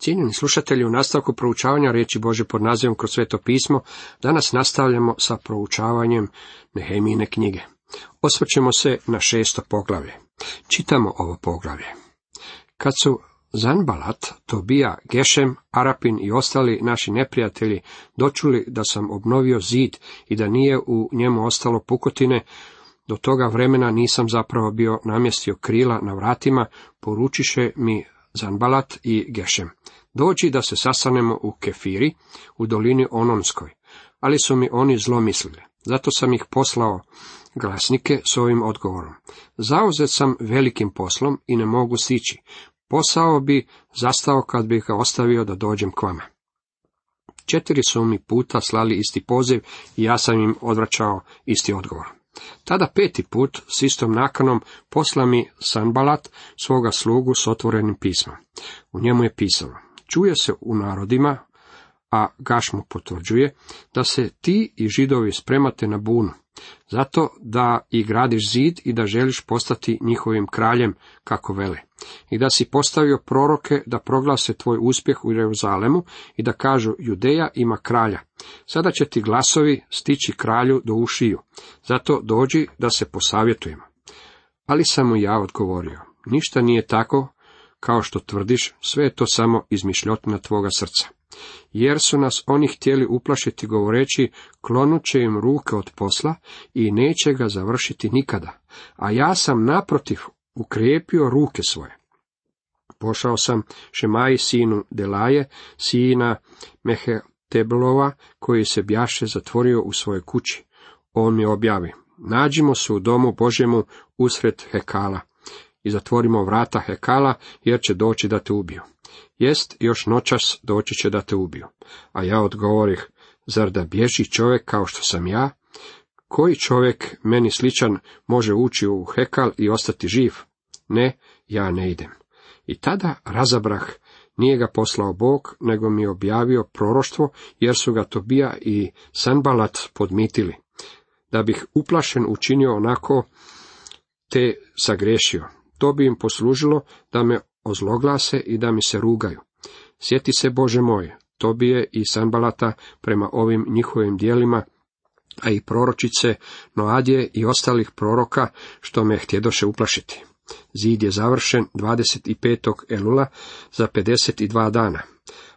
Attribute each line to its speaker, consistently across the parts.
Speaker 1: Cijenjeni slušatelji, u nastavku proučavanja riječi Bože pod nazivom kroz sveto pismo, danas nastavljamo sa proučavanjem Nehemijine knjige. Osvrćemo se na šesto poglavlje. Čitamo ovo poglavlje. Kad su Zanbalat, Tobija, Gešem, Arapin i ostali naši neprijatelji dočuli da sam obnovio zid i da nije u njemu ostalo pukotine, do toga vremena nisam zapravo bio namjestio krila na vratima, poručiše mi Zanbalat i Gešem. Dođi da se sastanemo u Kefiri, u dolini Ononskoj, ali su mi oni zlo mislili. Zato sam ih poslao glasnike s ovim odgovorom. Zauzet sam velikim poslom i ne mogu stići. Posao bi zastao kad bih ga ostavio da dođem k vama. Četiri su mi puta slali isti poziv i ja sam im odvraćao isti odgovor. Tada peti put s istom nakanom posla mi Sanbalat svoga slugu s otvorenim pismom. U njemu je pisalo, čuje se u narodima, a Gaš mu potvrđuje, da se ti i židovi spremate na bunu, zato da i gradiš zid i da želiš postati njihovim kraljem, kako vele. I da si postavio proroke da proglase tvoj uspjeh u Jeruzalemu i da kažu Judeja ima kralja. Sada će ti glasovi stići kralju do ušiju, zato dođi da se posavjetujemo. Ali sam mu ja odgovorio, ništa nije tako kao što tvrdiš, sve je to samo izmišljotina tvoga srca. Jer su nas oni htjeli uplašiti govoreći, klonut će im ruke od posla i neće ga završiti nikada, a ja sam naprotiv ukrijepio ruke svoje. Pošao sam Šemaji sinu Delaje, sina Meheteblova, koji se bjaše zatvorio u svojoj kući. On mi objavi, nađimo se u domu Božjemu usred Hekala i zatvorimo vrata Hekala, jer će doći da te ubiju. Jest, još noćas doći će da te ubiju. A ja odgovorih, zar da bježi čovjek kao što sam ja? Koji čovjek meni sličan može ući u Hekal i ostati živ? Ne, ja ne idem. I tada razabrah, nije ga poslao Bog, nego mi objavio proroštvo, jer su ga Tobija i Sanbalat podmitili. Da bih uplašen učinio onako, te sagrešio. To bi im poslužilo da me ozloglase i da mi se rugaju. Sjeti se, Bože moj, Tobije i Sanbalata prema ovim njihovim dijelima, a i proročice, Noadje i ostalih proroka, što me htjedoše uplašiti. Zid je završen 25. Elula za 52 dana.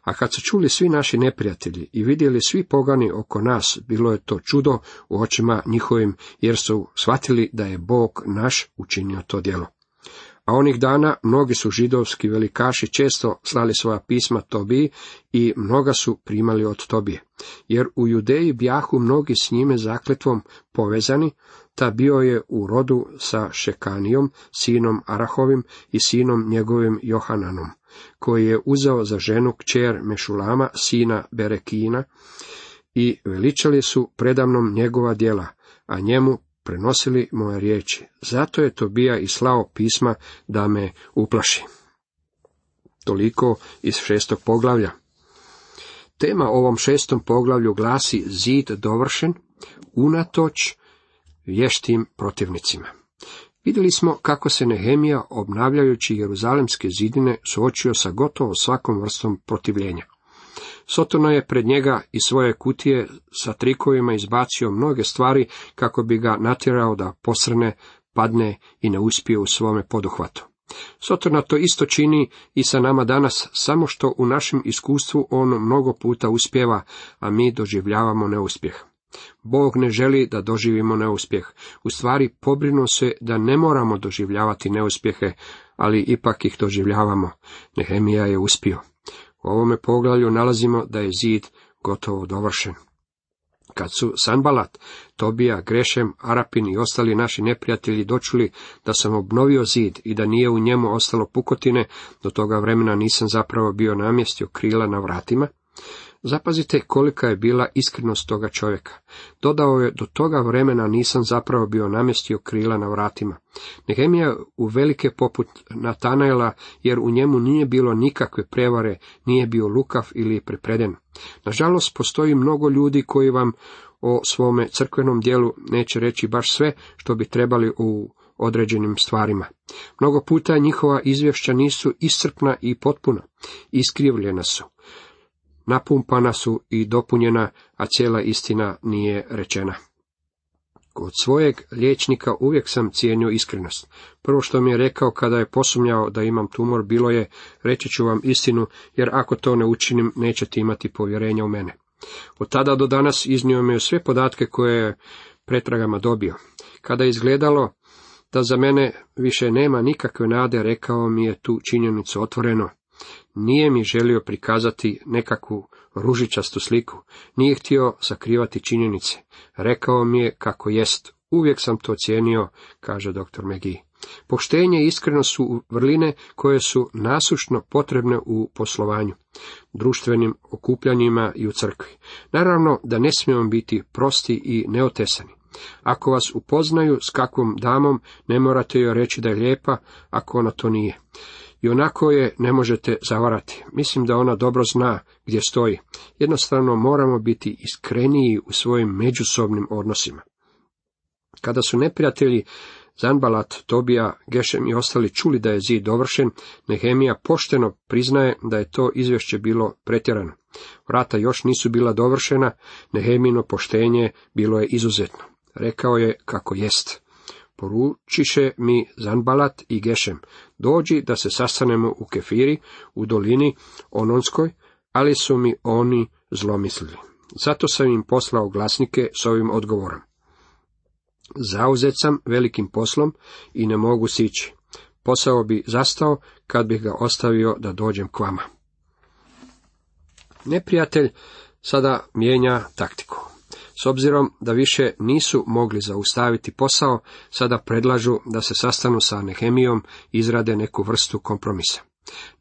Speaker 1: A kad su čuli svi naši neprijatelji i vidjeli svi pogani oko nas, bilo je to čudo u očima njihovim, jer su shvatili da je Bog naš učinio to djelo. A onih dana mnogi su židovski velikaši često slali svoja pisma Tobiji i mnoga su primali od Tobije. Jer u Judeji bjahu mnogi s njime zakletvom povezani, ta bio je u rodu sa Šekanijom, sinom Arahovim i sinom njegovim Johananom, koji je uzeo za ženu kćer Mešulama, sina Berekina, i veličali su predavnom njegova djela, a njemu prenosili moje riječi. Zato je Tobija i slao pisma da me uplaši. Toliko iz šestog poglavlja. Tema ovom šestom poglavlju glasi zid dovršen, unatoč vještim protivnicima. Vidjeli smo kako se Nehemija, obnavljajući jeruzalemske zidine, suočio sa gotovo svakom vrstom protivljenja. Sotona je pred njega i svoje kutije sa trikovima izbacio mnoge stvari kako bi ga natjerao da posrne, padne i ne uspije u svome poduhvatu. Sotona to isto čini i sa nama danas, samo što u našem iskustvu on mnogo puta uspjeva, a mi doživljavamo neuspjeh. Bog ne želi da doživimo neuspjeh. U stvari pobrinu se da ne moramo doživljavati neuspjehe, ali ipak ih doživljavamo. Nehemija je uspio. U ovome poglavlju nalazimo da je zid gotovo dovršen. Kad su Sanbalat, Tobija, Grešem, Arapin i ostali naši neprijatelji dočuli da sam obnovio zid i da nije u njemu ostalo pukotine, do toga vremena nisam zapravo bio namjestio krila na vratima, Zapazite kolika je bila iskrenost toga čovjeka. Dodao je, do toga vremena nisam zapravo bio namjestio krila na vratima. Nehemija u velike poput Natanaela, jer u njemu nije bilo nikakve prevare, nije bio lukav ili prepreden. Nažalost, postoji mnogo ljudi koji vam o svome crkvenom dijelu neće reći baš sve što bi trebali u određenim stvarima. Mnogo puta njihova izvješća nisu iscrpna i potpuna, iskrivljena su, napumpana su i dopunjena, a cijela istina nije rečena. Kod svojeg liječnika uvijek sam cijenio iskrenost. Prvo što mi je rekao kada je posumnjao da imam tumor bilo je, reći ću vam istinu, jer ako to ne učinim, nećete imati povjerenja u mene. Od tada do danas iznio mi je sve podatke koje je pretragama dobio. Kada je izgledalo da za mene više nema nikakve nade, rekao mi je tu činjenicu otvoreno. Nije mi želio prikazati nekakvu ružičastu sliku, nije htio sakrivati činjenice. Rekao mi je kako jest, uvijek sam to cijenio, kaže dr. McGee. Poštenje i iskrenost su vrline koje su nasušno potrebne u poslovanju, društvenim okupljanjima i u crkvi. Naravno da ne smijemo biti prosti i neotesani. Ako vas upoznaju s kakvom damom, ne morate joj reći da je lijepa, ako ona to nije. I onako je ne možete zavarati. Mislim da ona dobro zna gdje stoji. Jednostavno moramo biti iskreniji u svojim međusobnim odnosima. Kada su neprijatelji Zanbalat, Tobija, Gešem i ostali čuli da je zid dovršen, Nehemija pošteno priznaje da je to izvješće bilo pretjerano. Vrata još nisu bila dovršena, Nehemino poštenje bilo je izuzetno. Rekao je kako jest. Poručiše mi Zanbalat i Gešem, dođi da se sastanemo u Kefiri, u dolini Ononskoj, ali su mi oni zlomislili. Zato sam im poslao glasnike s ovim odgovorom. Zauzet sam velikim poslom i ne mogu sići. Posao bi zastao kad bih ga ostavio da dođem k vama. Neprijatelj sada mijenja taktiku. S obzirom da više nisu mogli zaustaviti posao, sada predlažu da se sastanu sa Nehemijom i izrade neku vrstu kompromisa.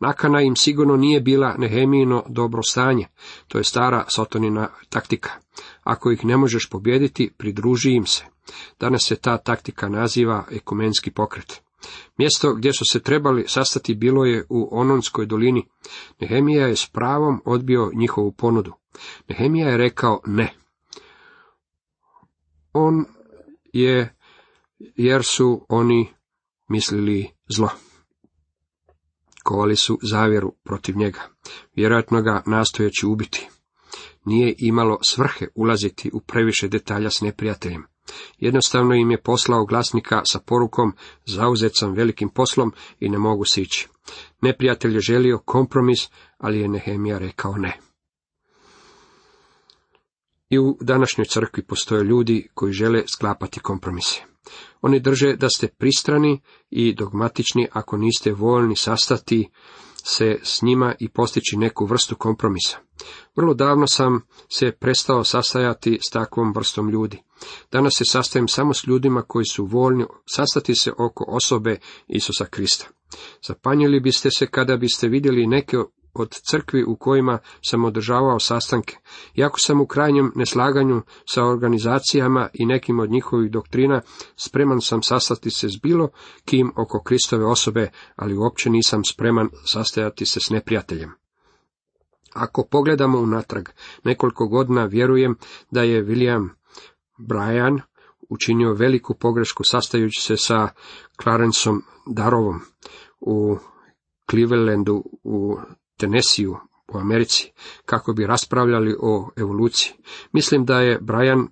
Speaker 1: Nakana im sigurno nije bila Nehemijino dobro stanje, to je stara sotonina taktika. Ako ih ne možeš pobijediti, pridruži im se. Danas se ta taktika naziva ekumenski pokret. Mjesto gdje su se trebali sastati bilo je u Ononskoj dolini. Nehemija je s pravom odbio njihovu ponudu. Nehemija je rekao ne. On je, jer su oni mislili zlo. Kovali su zavjeru protiv njega, vjerojatno ga nastojeći ubiti. Nije imalo svrhe ulaziti u previše detalja s neprijateljem. Jednostavno im je poslao glasnika sa porukom, zauzet sam velikim poslom i ne mogu sići. Neprijatelj je želio kompromis, ali je Nehemija rekao ne. I u današnjoj crkvi postoje ljudi koji žele sklapati kompromise. Oni drže da ste pristrani i dogmatični ako niste voljni sastati se s njima i postići neku vrstu kompromisa. Vrlo davno sam se prestao sastajati s takvom vrstom ljudi. Danas se sastajem samo s ljudima koji su voljni sastati se oko osobe Isusa Krista. Zapanjili biste se kada biste vidjeli neke od crkvi u kojima sam održavao sastanke. Iako sam u krajnjem neslaganju sa organizacijama i nekim od njihovih doktrina, spreman sam sastati se s bilo kim oko Kristove osobe, ali uopće nisam spreman sastajati se s neprijateljem. Ako pogledamo unatrag nekoliko godina, vjerujem da je William Brian učinio veliku pogrešku sastajući se sa Clarenceom Darovom u Clevelandu u Tenesiju u Americi, kako bi raspravljali o evoluciji. Mislim da je Brian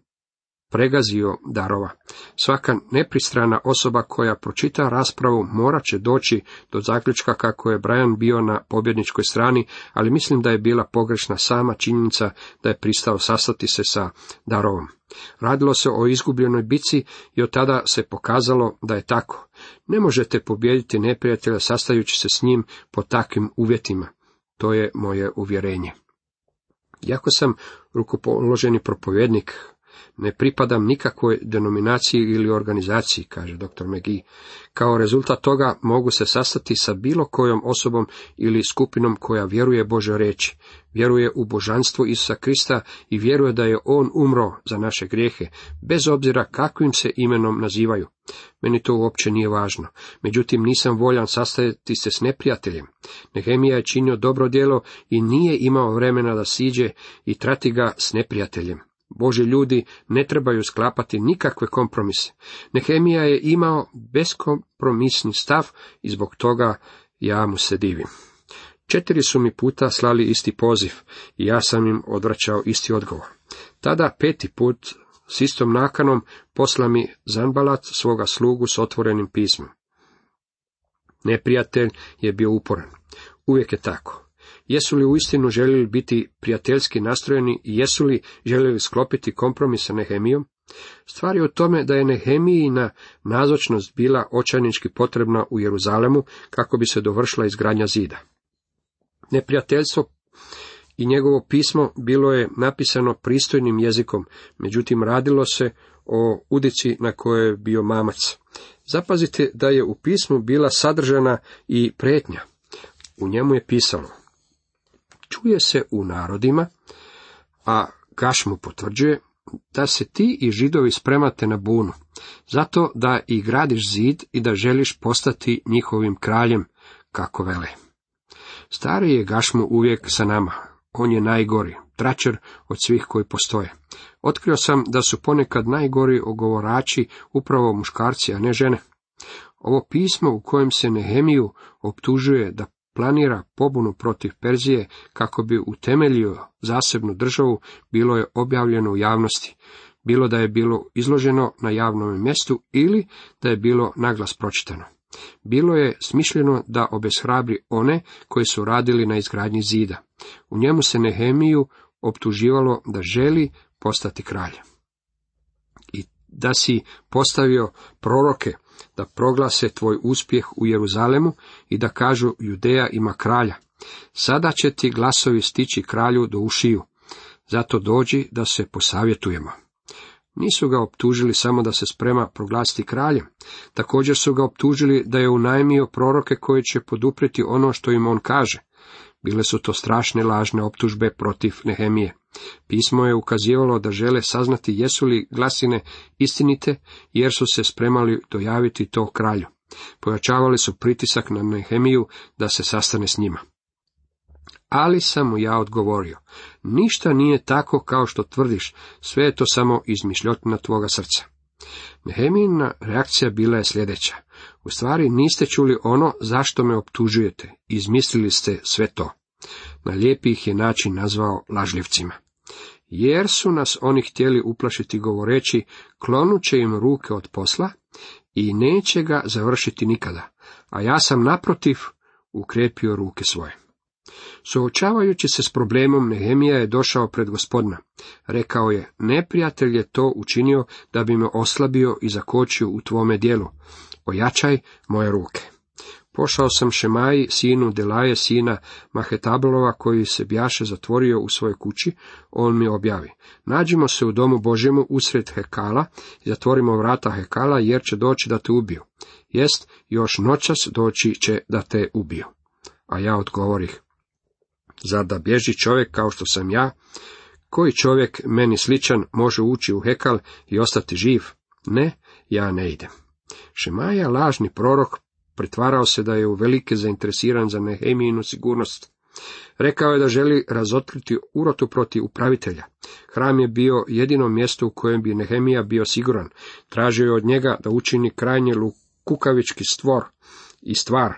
Speaker 1: pregazio darova. Svaka nepristrana osoba koja pročita raspravu morat će doći do zaključka kako je Brian bio na pobjedničkoj strani, ali mislim da je bila pogrešna sama činjenica da je pristao sastati se sa darovom. Radilo se o izgubljenoj bici i od tada se pokazalo da je tako. Ne možete pobijediti neprijatelja sastajući se s njim po takvim uvjetima. To je moje uvjerenje. Iako sam rukopoloženi propovjednik, ne pripadam nikakvoj denominaciji ili organizaciji, kaže dr. McGee. Kao rezultat toga mogu se sastati sa bilo kojom osobom ili skupinom koja vjeruje Bože reći, vjeruje u božanstvo Isusa Krista i vjeruje da je On umro za naše grijehe, bez obzira kakvim se imenom nazivaju. Meni to uopće nije važno. Međutim, nisam voljan sastajati se s neprijateljem. Nehemija je činio dobro djelo i nije imao vremena da siđe i trati ga s neprijateljem. Boži ljudi ne trebaju sklapati nikakve kompromise. Nehemija je imao beskompromisni stav i zbog toga ja mu se divim. Četiri su mi puta slali isti poziv i ja sam im odvraćao isti odgovor. Tada peti put s istom nakanom posla mi Zanbalat svoga slugu s otvorenim pismom. Neprijatelj je bio uporan. Uvijek je tako. Jesu li uistinu željeli biti prijateljski nastrojeni i jesu li željeli sklopiti kompromis sa Nehemijom? Stvar je u tome da je Nehemijina nazočnost bila očajnički potrebna u Jeruzalemu kako bi se dovršila izgradnja zida. Neprijateljstvo i njegovo pismo bilo je napisano pristojnim jezikom, međutim radilo se o udici na kojoj je bio mamac. Zapazite da je u pismu bila sadržana i pretnja. U njemu je pisalo čuje se u narodima, a Gaš mu potvrđuje da se ti i židovi spremate na bunu, zato da i gradiš zid i da želiš postati njihovim kraljem, kako vele. Stari je Gašmu uvijek sa nama, on je najgori, tračer od svih koji postoje. Otkrio sam da su ponekad najgori ogovorači upravo muškarci, a ne žene. Ovo pismo u kojem se Nehemiju optužuje da planira pobunu protiv Perzije kako bi utemeljio zasebnu državu, bilo je objavljeno u javnosti, bilo da je bilo izloženo na javnom mjestu ili da je bilo naglas pročitano. Bilo je smišljeno da obeshrabri one koji su radili na izgradnji zida. U njemu se Nehemiju optuživalo da želi postati kralj. I da si postavio proroke da proglase tvoj uspjeh u Jeruzalemu i da kažu Judeja ima kralja. Sada će ti glasovi stići kralju do ušiju. Zato dođi da se posavjetujemo. Nisu ga optužili samo da se sprema proglasiti kraljem. Također su ga optužili da je unajmio proroke koji će poduprijeti ono što im on kaže. Bile su to strašne lažne optužbe protiv Nehemije. Pismo je ukazivalo da žele saznati jesu li glasine istinite, jer su se spremali dojaviti to kralju. Pojačavali su pritisak na Nehemiju da se sastane s njima. Ali sam mu ja odgovorio, ništa nije tako kao što tvrdiš, sve je to samo izmišljotina tvoga srca. Nehemijina reakcija bila je sljedeća. U stvari niste čuli ono zašto me optužujete, izmislili ste sve to. Na lijepi ih je način nazvao lažljivcima. Jer su nas oni htjeli uplašiti govoreći, klonut će im ruke od posla i neće ga završiti nikada, a ja sam naprotiv ukrepio ruke svoje. Suočavajući se s problemom, Nehemija je došao pred gospodina. Rekao je, neprijatelj je to učinio da bi me oslabio i zakočio u tvome dijelu. Ojačaj moje ruke. Pošao sam Šemaji, sinu Delaje, sina Mahetablova, koji se bjaše zatvorio u svojoj kući, on mi objavi. Nađimo se u domu Božjemu usred Hekala i zatvorimo vrata Hekala, jer će doći da te ubiju. Jest, još noćas doći će da te ubiju. A ja odgovorih, Zar da bježi čovjek kao što sam ja? Koji čovjek meni sličan može ući u hekal i ostati živ? Ne, ja ne idem. Šemaja, lažni prorok, pretvarao se da je u velike zainteresiran za Nehemijinu sigurnost. Rekao je da želi razotkriti urotu protiv upravitelja. Hram je bio jedino mjesto u kojem bi Nehemija bio siguran. Tražio je od njega da učini krajnje kukavički stvor i stvar,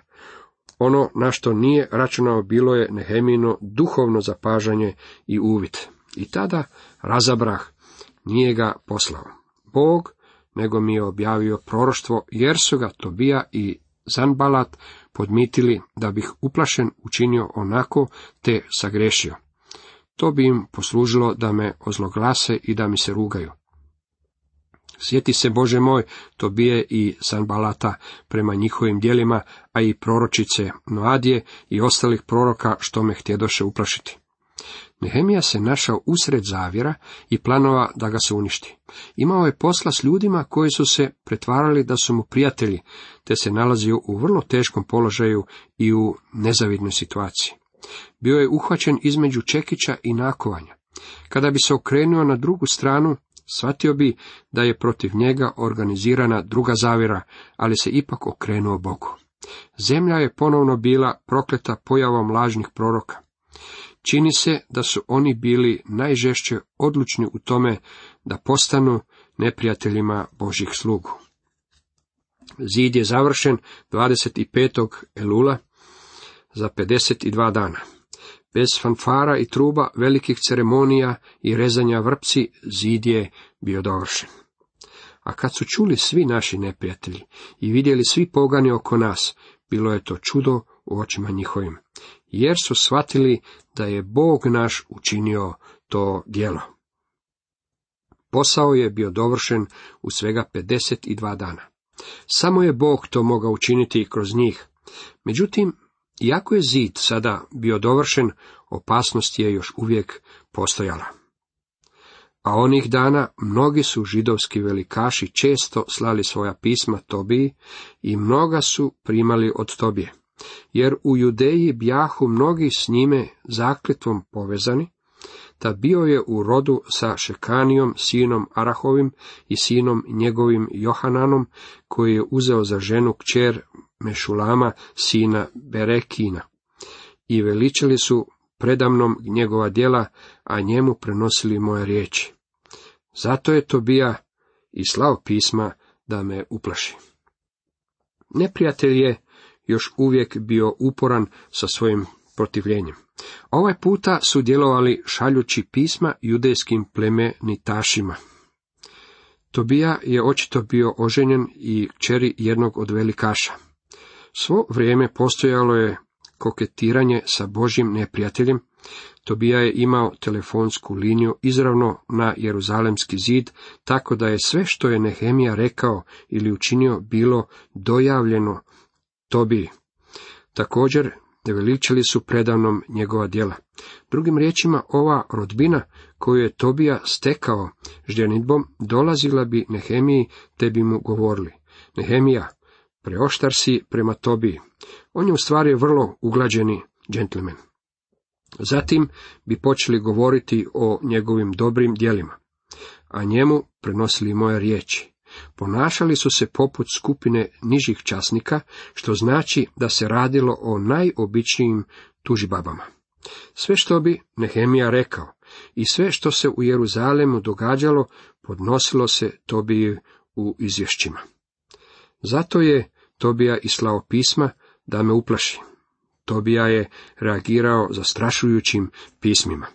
Speaker 1: ono na što nije računao bilo je Nehemino duhovno zapažanje i uvid. I tada razabrah, nije ga poslao. Bog, nego mi je objavio proroštvo, jer su ga Tobija i Zanbalat podmitili da bih uplašen učinio onako te sagrešio. To bi im poslužilo da me ozloglase i da mi se rugaju. Sjeti se, Bože moj, to bije i Sanbalata prema njihovim dijelima, a i proročice Noadije i ostalih proroka što me htjedoše uplašiti. Nehemija se našao usred zavjera i planova da ga se uništi. Imao je posla s ljudima koji su se pretvarali da su mu prijatelji, te se nalazio u vrlo teškom položaju i u nezavidnoj situaciji. Bio je uhvaćen između čekića i nakovanja. Kada bi se okrenuo na drugu stranu, Shvatio bi da je protiv njega organizirana druga zavjera, ali se ipak okrenuo Bogu. Zemlja je ponovno bila prokleta pojavom lažnih proroka. Čini se da su oni bili najžešće odlučni u tome da postanu neprijateljima Božih slugu. Zid je završen 25. Elula za 52 dana. Bez fanfara i truba, velikih ceremonija i rezanja vrpci, zid je bio dovršen. A kad su čuli svi naši neprijatelji i vidjeli svi pogani oko nas, bilo je to čudo u očima njihovim, jer su shvatili da je Bog naš učinio to djelo. Posao je bio dovršen u svega 52 dana. Samo je Bog to mogao učiniti kroz njih. Međutim, iako je zid sada bio dovršen, opasnost je još uvijek postojala. A onih dana mnogi su židovski velikaši često slali svoja pisma Tobiji i mnoga su primali od Tobije, jer u Judeji bjahu mnogi s njime zakletvom povezani, da bio je u rodu sa Šekanijom, sinom Arahovim i sinom njegovim Johananom, koji je uzeo za ženu kćer Mešulama, sina Berekina. I veličali su predamnom njegova djela, a njemu prenosili moje riječi. Zato je to bija i slao pisma da me uplaši. Neprijatelj je još uvijek bio uporan sa svojim protivljenjem. Ovaj puta su djelovali šaljući pisma judejskim plemenitašima. Tobija je očito bio oženjen i kćeri jednog od velikaša. Svo vrijeme postojalo je koketiranje sa Božjim neprijateljem. Tobija je imao telefonsku liniju izravno na Jeruzalemski zid, tako da je sve što je Nehemija rekao ili učinio bilo dojavljeno Tobiji. Također veličali su predavnom njegova djela. Drugim riječima, ova rodbina koju je Tobija stekao ždjenitbom, dolazila bi Nehemiji, te bi mu govorili. Nehemija, preoštar si prema Tobiji. On je u stvari vrlo uglađeni džentlmen. Zatim bi počeli govoriti o njegovim dobrim djelima, a njemu prenosili moje riječi. Ponašali su se poput skupine nižih časnika, što znači da se radilo o najobičnijim tužibabama. Sve što bi Nehemija rekao i sve što se u Jeruzalemu događalo, podnosilo se Tobiji u izvješćima. Zato je Tobija i slao pisma da me uplaši. Tobija je reagirao zastrašujućim pismima.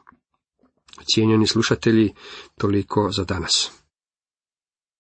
Speaker 1: Cijenjeni slušatelji, toliko za danas.